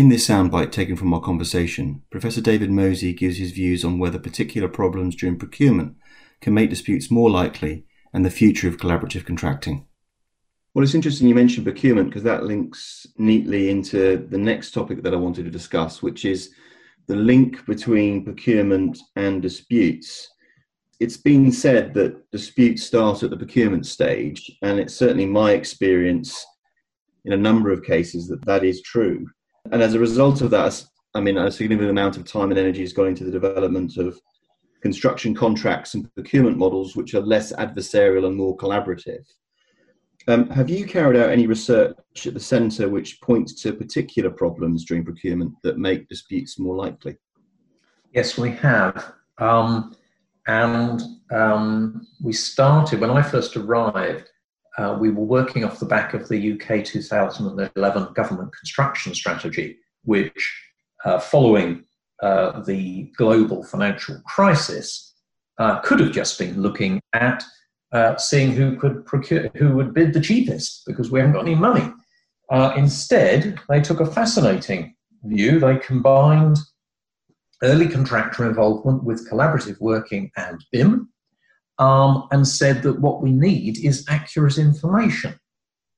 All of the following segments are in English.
In this soundbite taken from our conversation, Professor David Mosey gives his views on whether particular problems during procurement can make disputes more likely and the future of collaborative contracting. Well, it's interesting you mentioned procurement because that links neatly into the next topic that I wanted to discuss, which is the link between procurement and disputes. It's been said that disputes start at the procurement stage, and it's certainly my experience in a number of cases that that is true. And as a result of that, I mean, a significant amount of time and energy has gone into the development of construction contracts and procurement models which are less adversarial and more collaborative. Um, have you carried out any research at the centre which points to particular problems during procurement that make disputes more likely? Yes, we have. Um, and um, we started, when I first arrived, uh, we were working off the back of the UK 2011 government construction strategy, which, uh, following uh, the global financial crisis, uh, could have just been looking at uh, seeing who could procure, who would bid the cheapest, because we haven't got any money. Uh, instead, they took a fascinating view. They combined early contractor involvement with collaborative working and BIM, um, and said that what we need is accurate information.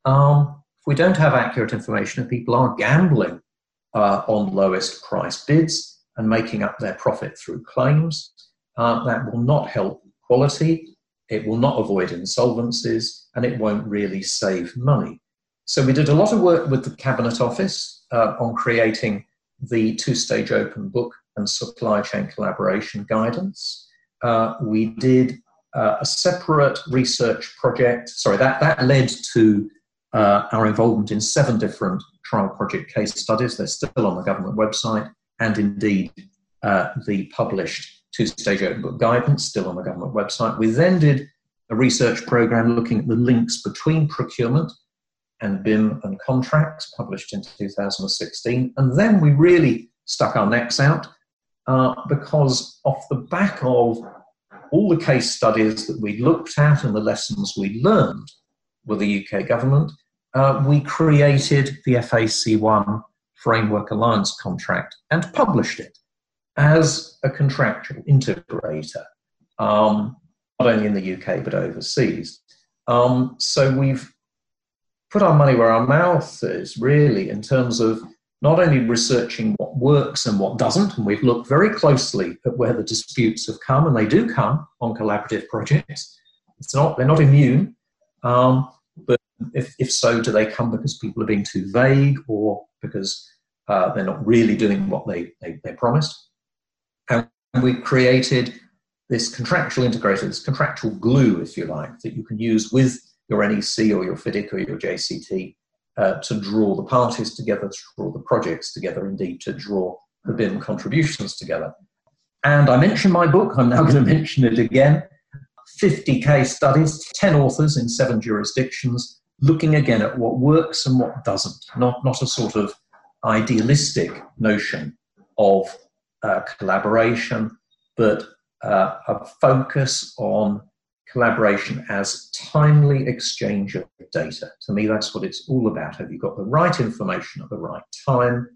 Um, if we don't have accurate information and people are gambling uh, on lowest price bids and making up their profit through claims, uh, that will not help quality, it will not avoid insolvencies, and it won't really save money. So we did a lot of work with the Cabinet Office uh, on creating the two-stage open book and supply chain collaboration guidance. Uh, we did uh, a separate research project. Sorry, that, that led to uh, our involvement in seven different trial project case studies. They're still on the government website, and indeed uh, the published two stage open book guidance, still on the government website. We then did a research program looking at the links between procurement and BIM and contracts, published in 2016. And then we really stuck our necks out uh, because, off the back of all the case studies that we looked at and the lessons we learned with the UK government, uh, we created the FAC1 Framework Alliance contract and published it as a contractual integrator, um, not only in the UK but overseas. Um, so we've put our money where our mouth is, really, in terms of not only researching what works and what doesn't, and we've looked very closely at where the disputes have come, and they do come on collaborative projects. It's not, they're not immune, um, but if, if so, do they come because people are being too vague or because uh, they're not really doing what they, they, they promised? And we created this contractual integrator, this contractual glue, if you like, that you can use with your NEC or your FIDIC or your JCT uh, to draw the parties together, to draw the projects together, indeed to draw the BIM contributions together. And I mentioned my book, I'm now going to mention it again. 50 case studies, 10 authors in seven jurisdictions, looking again at what works and what doesn't, not, not a sort of idealistic notion of uh, collaboration, but uh, a focus on collaboration as timely exchange of data. To me, that's what it's all about. Have you got the right information at the right time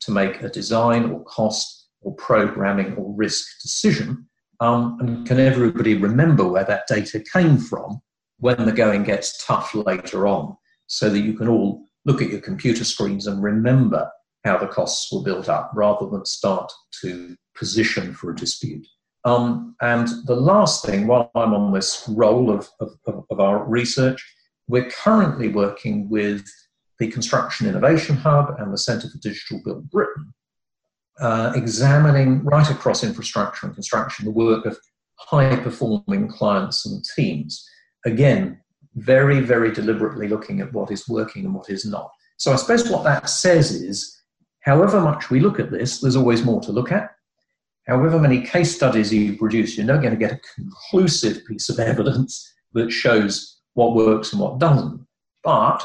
to make a design or cost or programming or risk decision? Um, and can everybody remember where that data came from when the going gets tough later on so that you can all look at your computer screens and remember how the costs were built up rather than start to position for a dispute? Um, and the last thing, while I'm on this role of, of, of, our research, we're currently working with the Construction Innovation Hub and the Centre for Digital Built Britain, uh, examining right across infrastructure and construction the work of high performing clients and teams. Again, very, very deliberately looking at what is working and what is not. So I suppose what that says is, however much we look at this, there's always more to look at however many case studies you produce, you're not going to get a conclusive piece of evidence that shows what works and what doesn't. But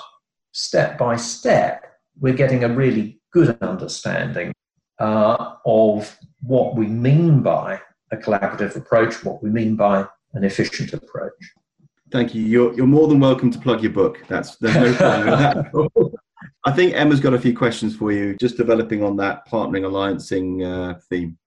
step by step, we're getting a really good understanding uh, of what we mean by a collaborative approach, what we mean by an efficient approach. Thank you. You're, you're more than welcome to plug your book. That's there's no problem with that. I think Emma's got a few questions for you, just developing on that partnering alliancing uh, theme.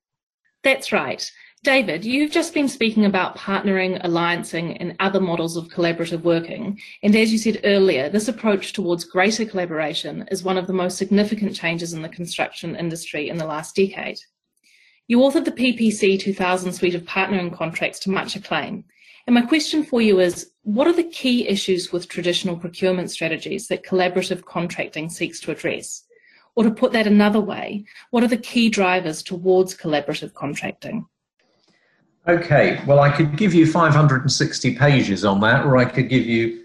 That's right. David, you've just been speaking about partnering, alliancing, and other models of collaborative working. And as you said earlier, this approach towards greater collaboration is one of the most significant changes in the construction industry in the last decade. You authored the PPC 2000 suite of partnering contracts to much acclaim. And my question for you is what are the key issues with traditional procurement strategies that collaborative contracting seeks to address? Or to put that another way, what are the key drivers towards collaborative contracting? Okay, well, I could give you 560 pages on that, or I could give you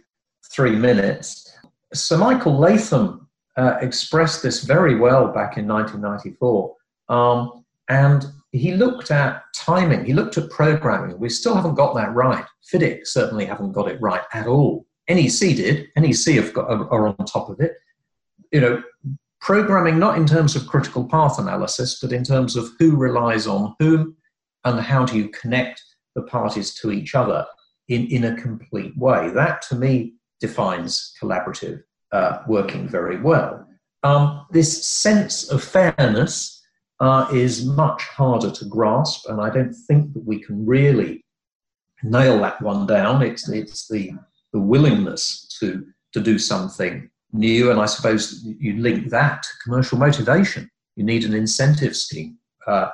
three minutes. Sir Michael Latham uh, expressed this very well back in 1994. Um, and he looked at timing, he looked at programming. We still haven't got that right. FIDIC certainly haven't got it right at all. NEC did, NEC have got, are on top of it. You know, programming not in terms of critical path analysis, but in terms of who relies on whom and how do you connect the parties to each other in, in a complete way. That to me defines collaborative uh, working very well. Um, this sense of fairness uh, is much harder to grasp, and I don't think that we can really nail that one down. It's, it's the, the willingness to, to do something new, and I suppose you link that to commercial motivation. You need an incentive scheme. Uh,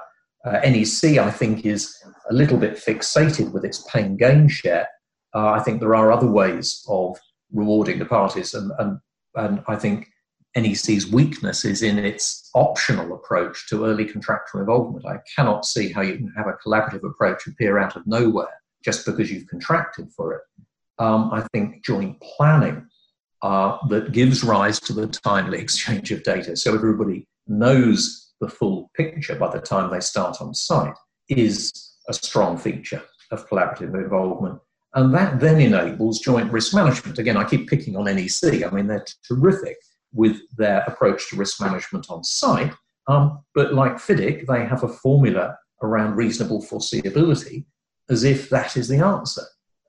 uh, NEC, I think, is a little bit fixated with its pain gain share. Uh, I think there are other ways of rewarding the parties, and, and, and I think NEC's weakness is in its optional approach to early contractual involvement. I cannot see how you can have a collaborative approach appear out of nowhere just because you've contracted for it. Um, I think joint planning uh, that gives rise to the timely exchange of data so everybody knows the full picture by the time they start on site is a strong feature of collaborative involvement. And that then enables joint risk management. Again, I keep picking on NEC. I mean, they're terrific with their approach to risk management on site. Um, but like FIDIC, they have a formula around reasonable foreseeability as if that is the answer.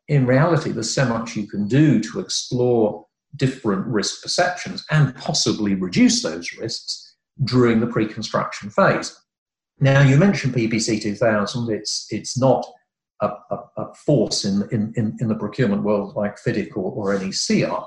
In reality, there's so much you can do to explore different risk perceptions and possibly reduce those risks during the pre-construction phase. Now, you mentioned PPC 2000. It's, it's not a, a, a force in, in, in, in, the procurement world like FIDIC or, or any CR,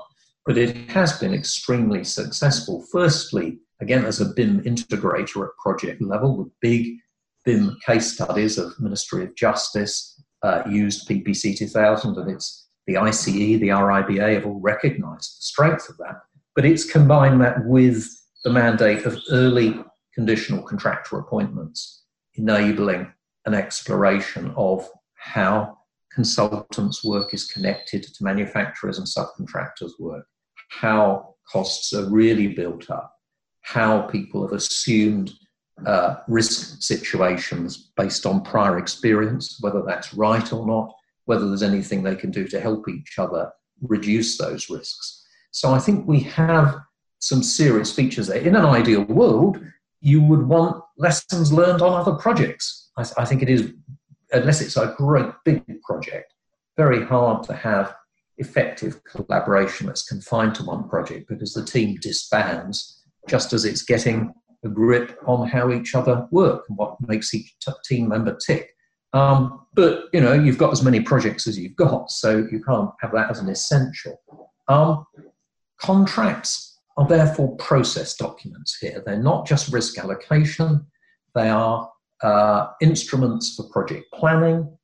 but it has been extremely successful. Firstly, again, as a BIM integrator at project level, the big BIM case studies of Ministry of Justice uh, used PPC 2000, and it's the ICE, the RIBA have all recognised the strength of that. But it's combined that with the mandate of early conditional contractor appointments, enabling an exploration of how consultants' work is connected to manufacturers and subcontractors' work, how costs are really built up, how people have assumed uh, risk situations based on prior experience, whether that's right or not, whether there's anything they can do to help each other reduce those risks. So I think we have some serious features there. In an ideal world, you would want lessons learned on other projects. I, I think it is, unless it's a great big project, very hard to have effective collaboration that's confined to one project because the team disbands just as it's getting a grip on how each other work and what makes each t- team member tick. Um, but you know, you've got as many projects as you've got, so you can't have that as an essential. Um, contracts are therefore process documents here. They're not just risk allocation, they are uh, instruments for project planning,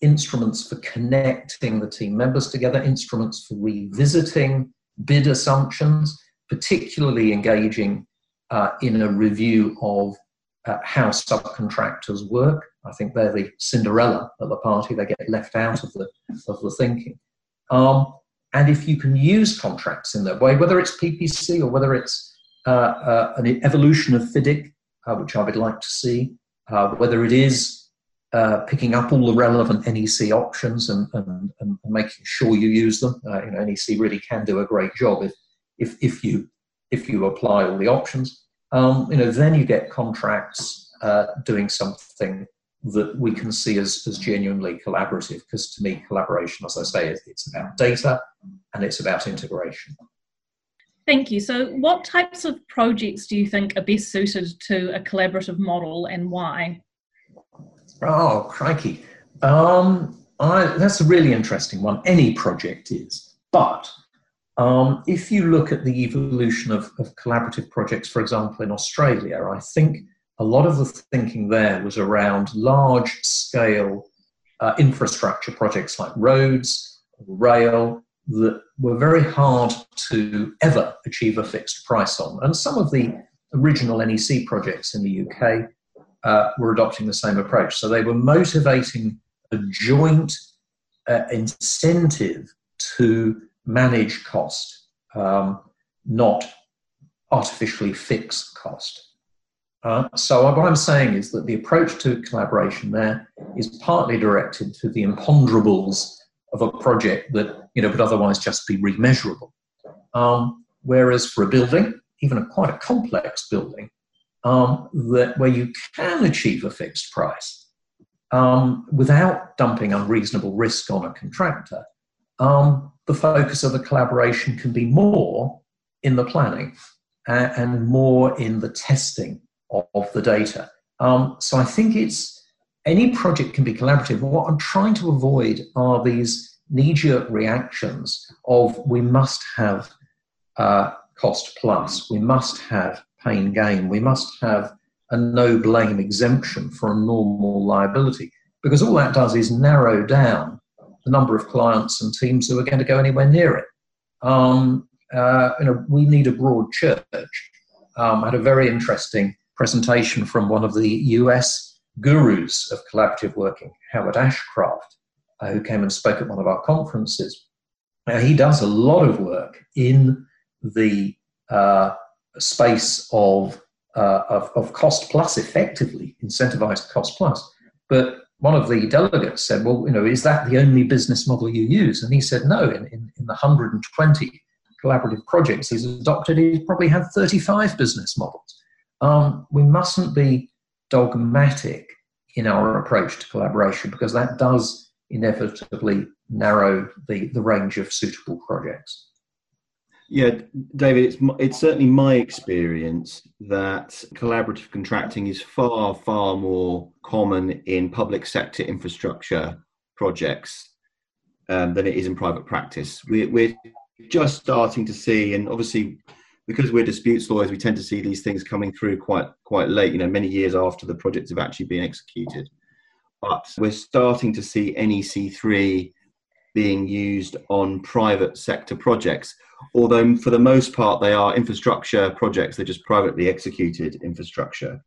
instruments for connecting the team members together, instruments for revisiting bid assumptions, particularly engaging uh, in a review of uh, how subcontractors work. I think they're the Cinderella of the party, they get left out of the, of the thinking. Um, and if you can use contracts in that way, whether it's PPC or whether it's uh, uh, an evolution of FIDIC, uh, which I would like to see, uh, whether it is uh, picking up all the relevant NEC options and, and, and making sure you use them. Uh, you know, NEC really can do a great job if, if, if, you, if you apply all the options. Um, you know, then you get contracts doing something that we can see as, as genuinely collaborative because to me collaboration as i say it's about data and it's about integration Thank you. So, what types of projects do you think are best suited to a collaborative model and why? Oh, crikey. Um, I, that's a really interesting one. Any project is. But um, if you look at the evolution of, of collaborative projects, for example, in Australia, I think a lot of the thinking there was around large scale uh, infrastructure projects like roads, rail, that were very hard to ever achieve a fixed price on. And some of the original NEC projects in the UK uh, were adopting the same approach. So they were motivating a joint uh, incentive to manage cost, um, not artificially fix cost. Uh, so what I'm saying is that the approach to collaboration there is partly directed to the imponderables of a project that you know would otherwise just be remeasurable. Um, whereas for a building, even a quite a complex building, um, that where you can achieve a fixed price um, without dumping unreasonable risk on a contractor, um, the focus of the collaboration can be more in the planning and, and more in the testing of, the data. Um, so I think it's any project can be collaborative. What I'm trying to avoid are these knee jerk reactions of we must have uh, cost plus, we must have pain gain, we must have a no blame exemption for a normal liability. Because all that does is narrow down the number of clients and teams who are going to go anywhere near it. Um, uh, you know, we need a broad church. Um, I had a very interesting presentation from one of the US gurus of collaborative working, Howard Ashcraft, uh, who came and spoke at one of our conferences. Now, he does a lot of work in the uh, space of, uh, of, of, cost plus, effectively, incentivized cost plus. But one of the delegates said, Well, you know, is that the only business model you use? And he said, No, in, in, in the 120 collaborative projects he's adopted, he's probably had 35 business models. Um, we mustn't be dogmatic in our approach to collaboration because that does inevitably narrow the, the range of suitable projects. Yeah, David, it's it's certainly my experience that collaborative contracting is far far more common in public sector infrastructure projects um, than it is in private practice. We, we're just starting to see, and obviously because we're disputes lawyers, we tend to see these things coming through quite quite late. You know, many years after the projects have actually been executed. But we're starting to see NEC three being used on private sector projects. Although for the most part they are infrastructure projects, they're just privately executed infrastructure.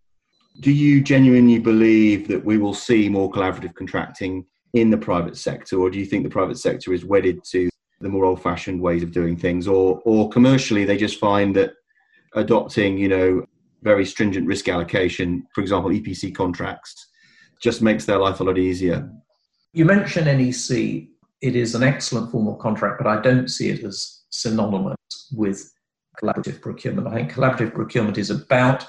Do you genuinely believe that we will see more collaborative contracting in the private sector, or do you think the private sector is wedded to the more old-fashioned ways of doing things, or or commercially they just find that adopting, you know, very stringent risk allocation, for example, EPC contracts, just makes their life a lot easier. You mentioned NEC. It is an excellent form of contract, but I don't see it as synonymous with collaborative procurement. I think collaborative procurement is about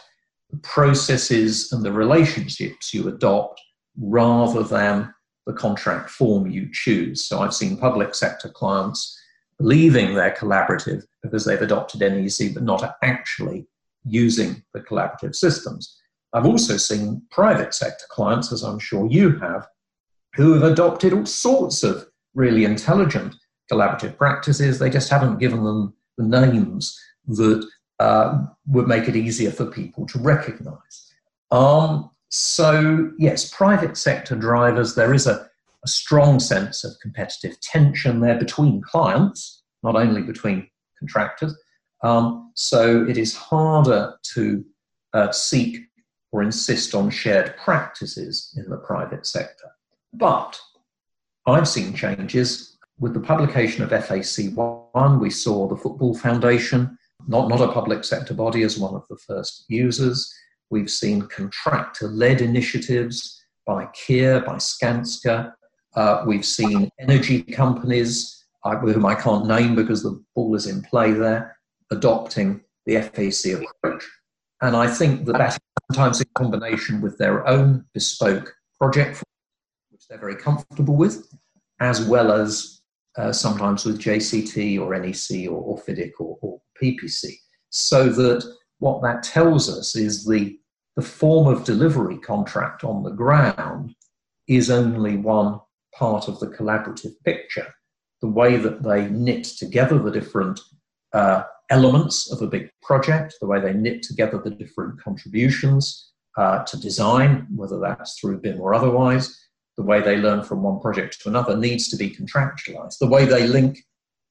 the processes and the relationships you adopt rather than the contract form you choose. So I've seen public sector clients leaving their collaborative because they've adopted NEC but not actually using the collaborative systems. I've also seen private sector clients, as I'm sure you have, who have adopted all sorts of really intelligent collaborative practices. They just haven't given them the names that uh, would make it easier for people to recognize. Um, so, yes, private sector drivers, there is a, a strong sense of competitive tension there between clients, not only between contractors. Um, so, it is harder to uh, seek or insist on shared practices in the private sector. But I've seen changes. With the publication of FAC1, we saw the Football Foundation, not, not a public sector body, as one of the first users. We've seen contractor led initiatives by Kier, by Skanska. Uh, we've seen energy companies, uh, whom I can't name because the ball is in play there, adopting the FAC approach. And I think that that sometimes in combination with their own bespoke project, which they're very comfortable with, as well as uh, sometimes with JCT or NEC or, or FIDIC or, or PPC. So that what that tells us is the, the form of delivery contract on the ground is only one part of the collaborative picture. The way that they knit together the different uh, elements of a big project, the way they knit together the different contributions uh, to design, whether that's through BIM or otherwise, the way they learn from one project to another needs to be contractualized. The way they link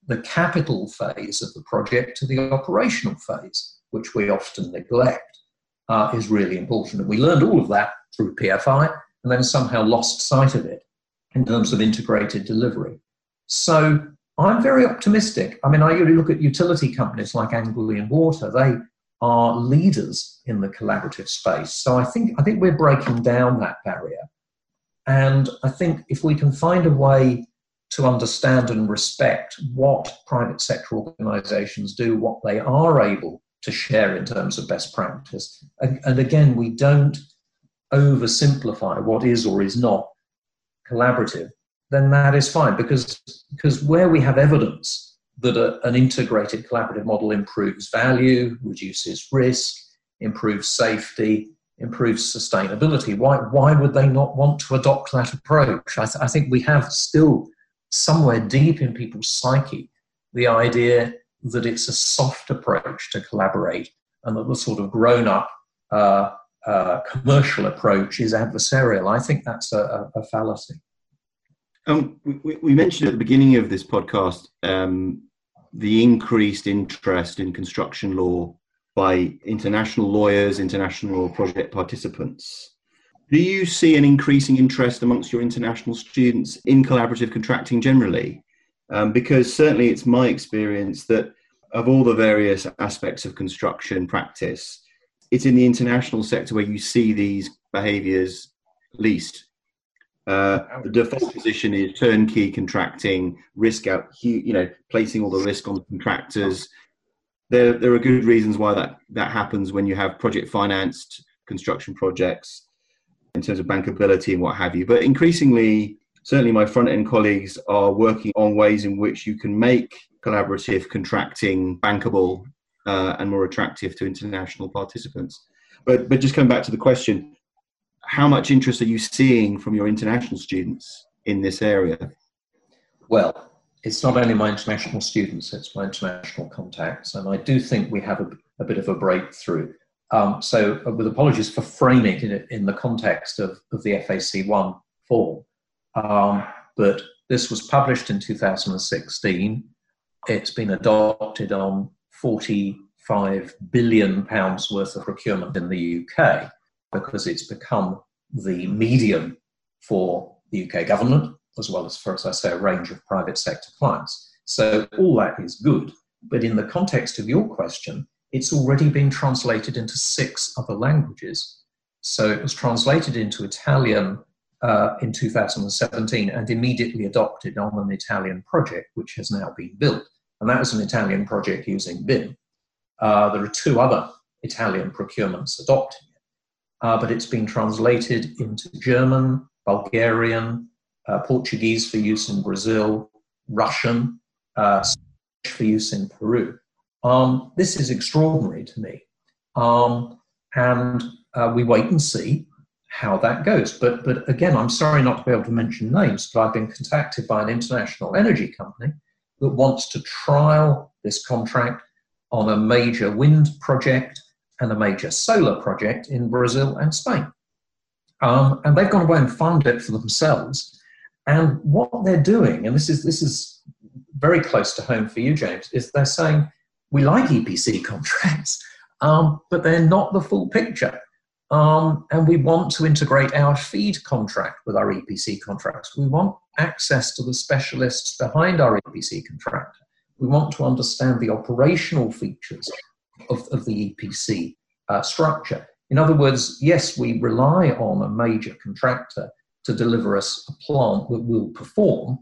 the capital phase of the project to the operational phase, which we often neglect, uh, is really important. And we learned all of that through PFI and then somehow lost sight of it in terms of integrated delivery. So I'm very optimistic. I mean, I really look at utility companies like Anglian Water. They are leaders in the collaborative space. So I think I think we're breaking down that barrier. And I think if we can find a way to understand and respect what private sector organizations do, what they are able to share in terms of best practice. And, and again, we don't oversimplify what is or is not collaborative, then that is fine because, because where we have evidence that a, an integrated collaborative model improves value, reduces risk, improves safety, improves sustainability, why, why would they not want to adopt that approach? I, th- I think we have still somewhere deep in people's psyche the idea that it's a soft approach to collaborate and that the sort of grown up uh, uh, commercial approach is adversarial. I think that's a, a, a fallacy. Um, we, we, mentioned at the beginning of this podcast um, the increased interest in construction law by international lawyers, international project participants. Do you see an increasing interest amongst your international students in collaborative contracting generally? Um, because certainly it's my experience that of all the various aspects of construction practice, it's in the international sector where you see these behaviors least. Uh, the default position is turnkey contracting, risk out, you know, placing all the risk on the contractors. There, there are good reasons why that, that happens when you have project financed construction projects in terms of bankability and what have you. But increasingly, certainly my front end colleagues are working on ways in which you can make collaborative contracting bankable uh, and more attractive to international participants. But, but just coming back to the question, how much interest are you seeing from your international students in this area? Well, it's not only my international students, it's my international contacts. And I do think we have a, a bit of a breakthrough. Um, so, uh, with apologies for framing it in, in the context of, of the FAC1 form, um, but this was published in 2016. It's been adopted on 45 billion pounds worth of procurement in the UK because it's become the medium for the UK government, as well as for, as I say, a range of private sector clients. So all that is good. But in the context of your question, it's already been translated into six other languages. So it was translated into Italian uh, in 2017 and immediately adopted on an Italian project, which has now been built. And that was an Italian project using BIM. Uh, there are two other Italian procurements adopting it, uh, but it's been translated into German, Bulgarian, uh, Portuguese for use in Brazil, Russian, uh, for use in Peru. Um, this is extraordinary to me. Um, and uh, we wait and see how that goes. But, but again, I'm sorry not to be able to mention names, but I've been contacted by an international energy company that wants to trial this contract on a major wind project and a major solar project in Brazil and Spain. Um, and they've gone away and funded it for themselves. And what they're doing, and this is this is very close to home for you, James, is they're saying we like EPC contracts, um, but they're not the full picture. Um, and we want to integrate our FEED contract with our EPC contracts. We want access to the specialists behind our EPC contract. We want to understand the operational features of, of the EPC uh, structure. In other words, yes, we rely on a major contractor to deliver us a plant that will perform,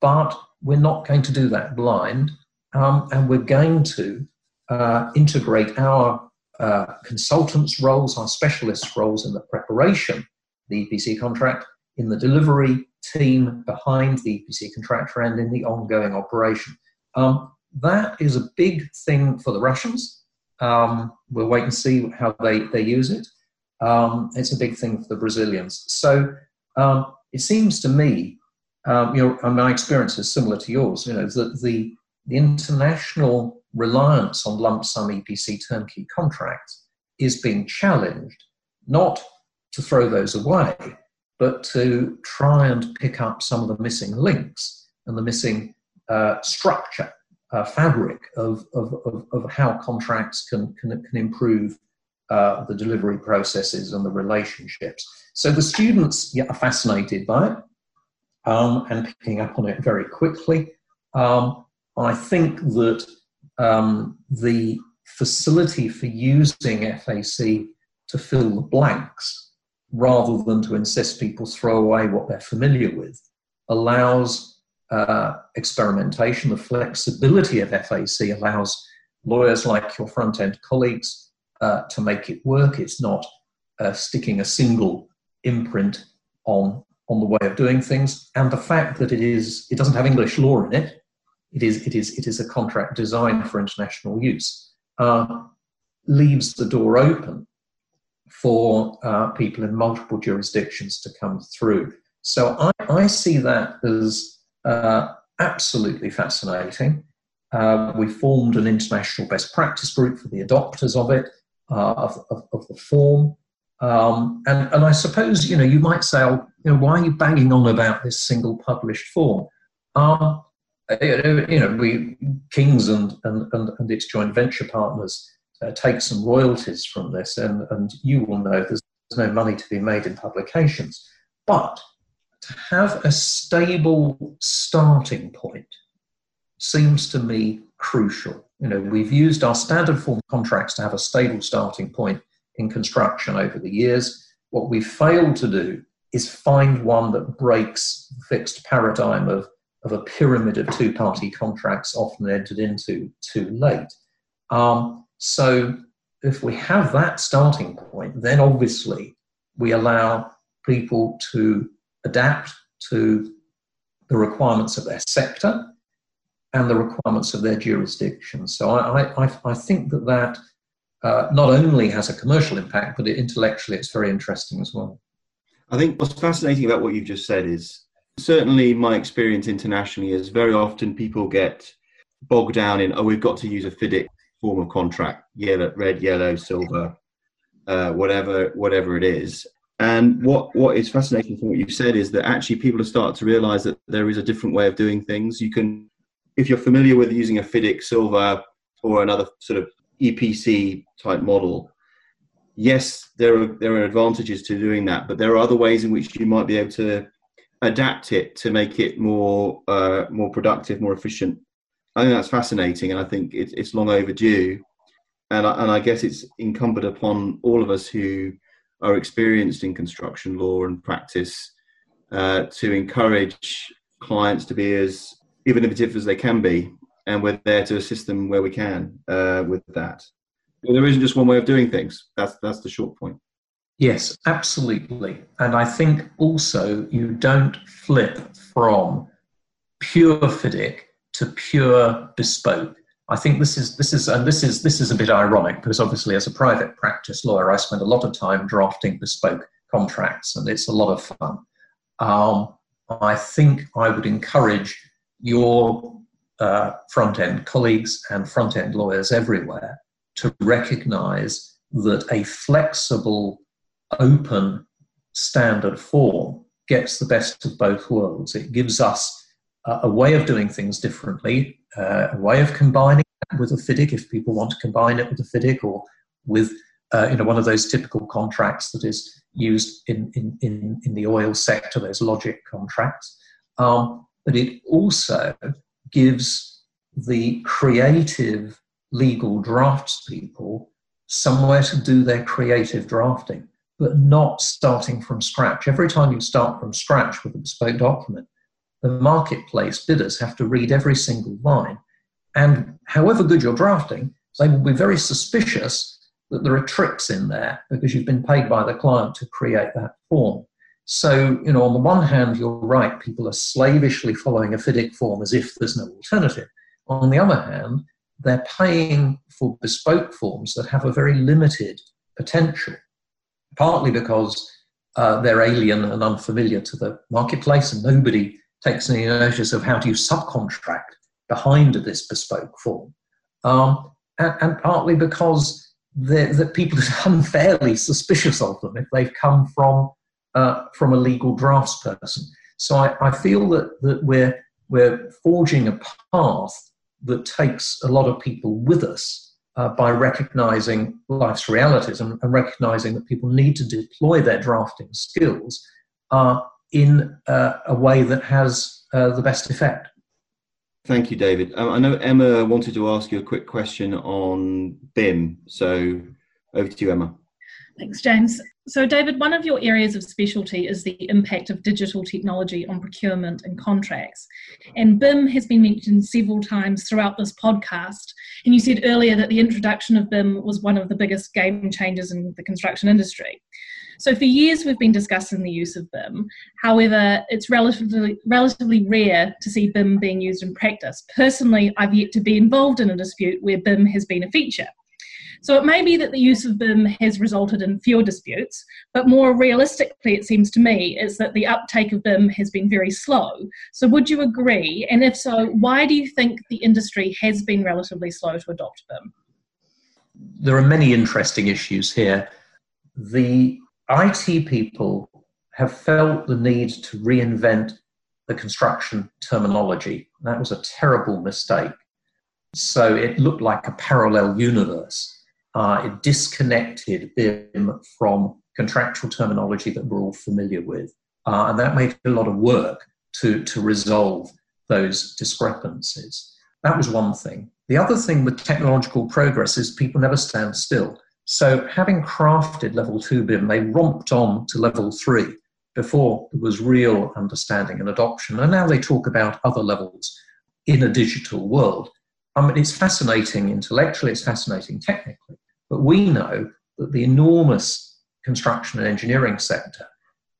but we're not going to do that blind um, and we're going to uh, integrate our uh, consultants' roles, our specialists' roles in the preparation the EPC contract, in the delivery team behind the EPC contractor, and in the ongoing operation. Um, that is a big thing for the Russians. Um, we'll wait and see how they, they use it. Um, it's a big thing for the Brazilians. So um, it seems to me, um, you know, and my experience is similar to yours. You know, that the the international reliance on lump sum EPC turnkey contracts is being challenged, not to throw those away, but to try and pick up some of the missing links and the missing uh, structure, uh, fabric of, of, of, of, how contracts can, can, can improve uh, the delivery processes and the relationships. So the students yeah, are fascinated by it um, and picking up on it very quickly. Um, I think that um, the facility for using FAC to fill the blanks rather than to insist people throw away what they're familiar with allows uh, experimentation. The flexibility of FAC allows lawyers like your front end colleagues uh, to make it work. It's not uh, sticking a single imprint on, on the way of doing things. And the fact that it, is, it doesn't have English law in it, it is, it is, it is a contract designed for international use, uh, leaves the door open for uh, people in multiple jurisdictions to come through. So I, I see that as uh, absolutely fascinating. Uh, we formed an international best practice group for the adopters of it, uh, of, of, of, the form. Um, and, and I suppose, you know, you might say, oh, you know, why are you banging on about this single published form? Um, you know, we King's and, and, and, and its joint venture partners uh, take some royalties from this, and, and you will know there's, there's no money to be made in publications. But to have a stable starting point seems to me crucial. You know, we've used our standard form contracts to have a stable starting point in construction over the years. What we've failed to do is find one that breaks the fixed paradigm of of a pyramid of two party contracts often entered into too late. Um, so, if we have that starting point, then obviously we allow people to adapt to the requirements of their sector and the requirements of their jurisdiction. So, I, I, I think that that uh, not only has a commercial impact, but it, intellectually it's very interesting as well. I think what's fascinating about what you've just said is certainly my experience internationally is very often people get bogged down in oh we've got to use a FIDIC form of contract yellow red yellow silver uh, whatever whatever it is. And what what is fascinating from what you've said is that actually people have started to realize that there is a different way of doing things. You can if you're familiar with using a FIDIC silver or another sort of EPC type model yes there are there are advantages to doing that but there are other ways in which you might be able to adapt it to make it more uh, more productive, more efficient. I think that's fascinating, and I think it's, it's long overdue. And I, and I guess it's incumbent upon all of us who are experienced in construction law and practice uh, to encourage clients to be as innovative as they can be, and we're there to assist them where we can uh, with that. there isn't just one way of doing things. That's that's the short point. Yes, absolutely. And I think also you don't flip from pure FIDIC to pure bespoke. I think this is this is and this is this is a bit ironic because obviously as a private practice lawyer, I spend a lot of time drafting bespoke contracts, and it's a lot of fun. Um, I think I would encourage your uh, front end colleagues and front end lawyers everywhere to recognise that a flexible open standard form gets the best of both worlds. It gives us a, way of doing things differently, uh, a way of combining with a FIDIC if people want to combine it with a FIDIC or with uh, you know, one of those typical contracts that is used in, in, in, in the oil sector, those logic contracts. Um, but it also gives the creative legal draftspeople somewhere to do their creative drafting but not starting from scratch. Every time you start from scratch with a bespoke document, the marketplace bidders have to read every single line. And however good your drafting, they will be very suspicious that there are tricks in there because you've been paid by the client to create that form. So, you know, on the one hand, you're right, people are slavishly following a FIDIC form as if there's no alternative. On the other hand, they're paying for bespoke forms that have a very limited potential, partly because uh, they're alien and unfamiliar to the marketplace, and nobody takes any notice of how do you subcontract behind this bespoke form, um, and, and, partly because that people are unfairly suspicious of them if they've come from uh, from a legal draftsperson. So I, I feel that, that we're we're forging a path that takes a lot of people with us uh, by recognizing life's realities and, and, recognizing that people need to deploy their drafting skills uh, in uh, a way that has uh, the best effect. Thank you, David. Um, I know Emma wanted to ask you a quick question on BIM. So over to you, Emma. Thanks, James. So, David, one of your areas of specialty is the impact of digital technology on procurement and contracts. And BIM has been mentioned several times throughout this podcast. And you said earlier that the introduction of BIM was one of the biggest game changers in the construction industry. So, for years, we've been discussing the use of BIM. However, it's relatively, relatively rare to see BIM being used in practice. Personally, I've yet to be involved in a dispute where BIM has been a feature. So it may be that the use of them has resulted in fewer disputes, but more realistically, it seems to me, is that the uptake of BIM has been very slow. So would you agree? And if so, why do you think the industry has been relatively slow to adopt BIM? There are many interesting issues here. The IT people have felt the need to reinvent the construction terminology. That was a terrible mistake. So it looked like a parallel universe uh, it disconnected BIM from contractual terminology that we're all familiar with. Uh, and that made a lot of work to, to resolve those discrepancies. That was one thing. The other thing with technological progress is people never stand still. So, having crafted level two BIM, they romped on to level three before there was real understanding and adoption. And now they talk about other levels in a digital world. I mean, it's fascinating intellectually, it's fascinating technically. But we know that the enormous construction and engineering sector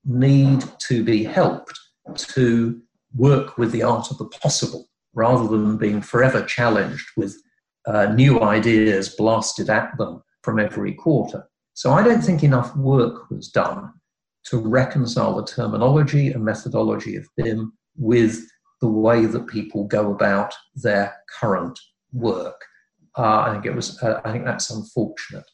need to be helped to work with the art of the possible rather than being forever challenged with uh, new ideas blasted at them from every quarter. So I don't think enough work was done to reconcile the terminology and methodology of BIM with the way that people go about their current work. Uh, I think it was. Uh, I think that's unfortunate.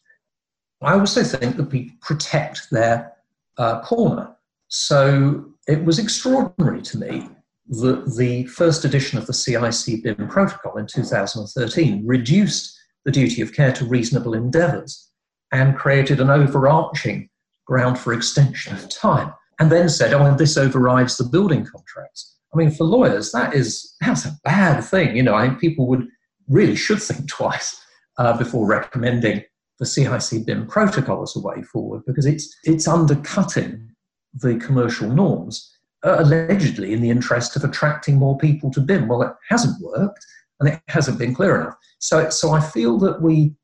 I also think that people protect their uh, corner. So it was extraordinary to me that the first edition of the CIC BIM protocol in 2013 reduced the duty of care to reasonable endeavours and created an overarching ground for extension of time, and then said, "Oh, and this overrides the building contracts." I mean, for lawyers, that is that's a bad thing. You know, I think people would really should think twice uh, before recommending the CIC BIM protocol as a way forward because it's, it's undercutting the commercial norms, uh, allegedly in the interest of attracting more people to BIM. Well, it hasn't worked and it hasn't been clear enough. So, so I feel that we,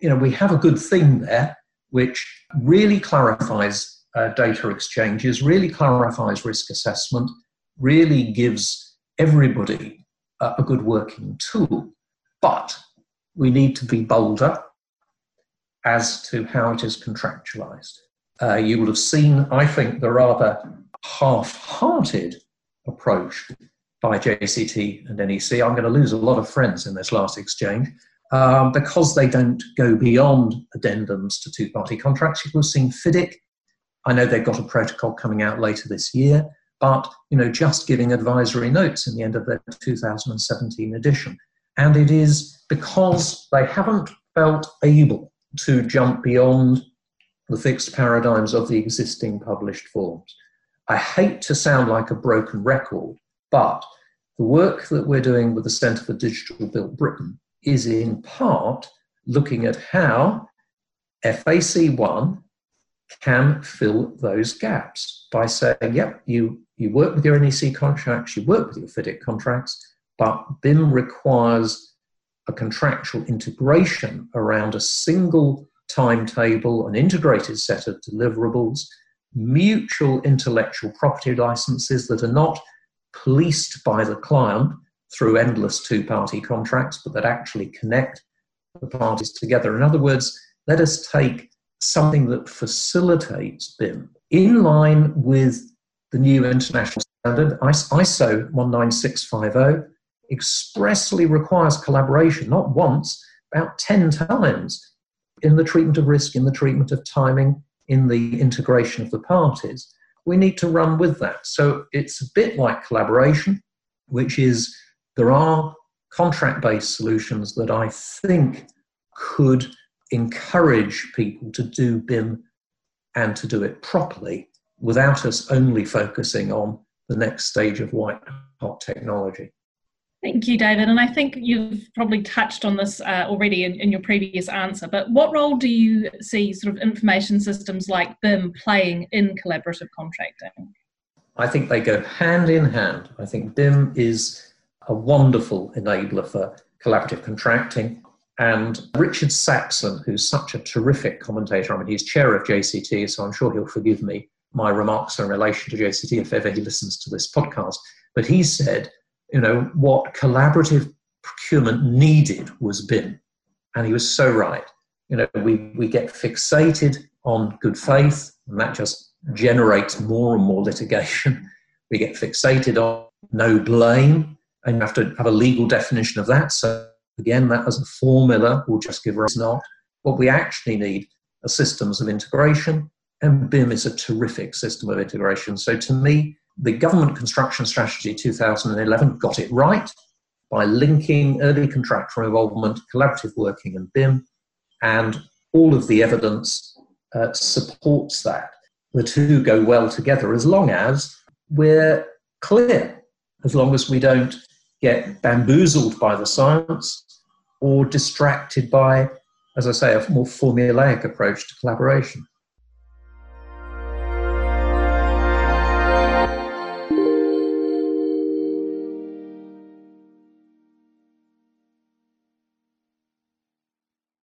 you know, we have a good thing there which really clarifies uh, data exchanges, really clarifies risk assessment, really gives everybody a good working tool. But we need to be bolder as to how it is contractualized. Uh, you will have seen, I think, the rather half hearted approach by JCT and NEC. I'm going to lose a lot of friends in this last exchange um, because they don't go beyond addendums to two party contracts. You will have seen FIDIC. I know they've got a protocol coming out later this year, but you know, just giving advisory notes in the end of their 2017 edition. And it is because they haven't felt able to jump beyond the fixed paradigms of the existing published forms. I hate to sound like a broken record, but the work that we're doing with the Centre for Digital Built Britain is in part looking at how FAC1 can fill those gaps by saying, yep, you, you work with your NEC contracts, you work with your FIDIC contracts, but BIM requires a contractual integration around a single timetable, an integrated set of deliverables, mutual intellectual property licenses that are not policed by the client through endless two party contracts, but that actually connect the parties together. In other words, let us take something that facilitates BIM in line with the new international standard, ISO 19650, expressly requires collaboration, not once, about 10 times in the treatment of risk, in the treatment of timing, in the integration of the parties. We need to run with that. So it's a bit like collaboration, which is there are contract based solutions that I think could encourage people to do BIM and to do it properly without us only focusing on the next stage of white hot technology. Thank you, David. And I think you've probably touched on this uh, already in, in, your previous answer, but what role do you see sort of information systems like BIM playing in collaborative contracting? I think they go hand in hand. I think BIM is a wonderful enabler for collaborative contracting. And Richard Saxon, who's such a terrific commentator, I mean, he's chair of JCT, so I'm sure he'll forgive me my remarks in relation to JCT if ever he listens to this podcast. But he said, you know, what collaborative procurement needed was BIM. And he was so right. You know, we, we get fixated on good faith, and that just generates more and more litigation. We get fixated on no blame, and you have to have a legal definition of that. So, again, that as a formula will just give us not. What we actually need are systems of integration, and BIM is a terrific system of integration. So, to me, the Government Construction Strategy 2011 got it right by linking early contractor involvement, collaborative working, and BIM, and all of the evidence uh, supports that. The two go well together as long as we're clear, as long as we don't get bamboozled by the science or distracted by, as I say, a more formulaic approach to collaboration.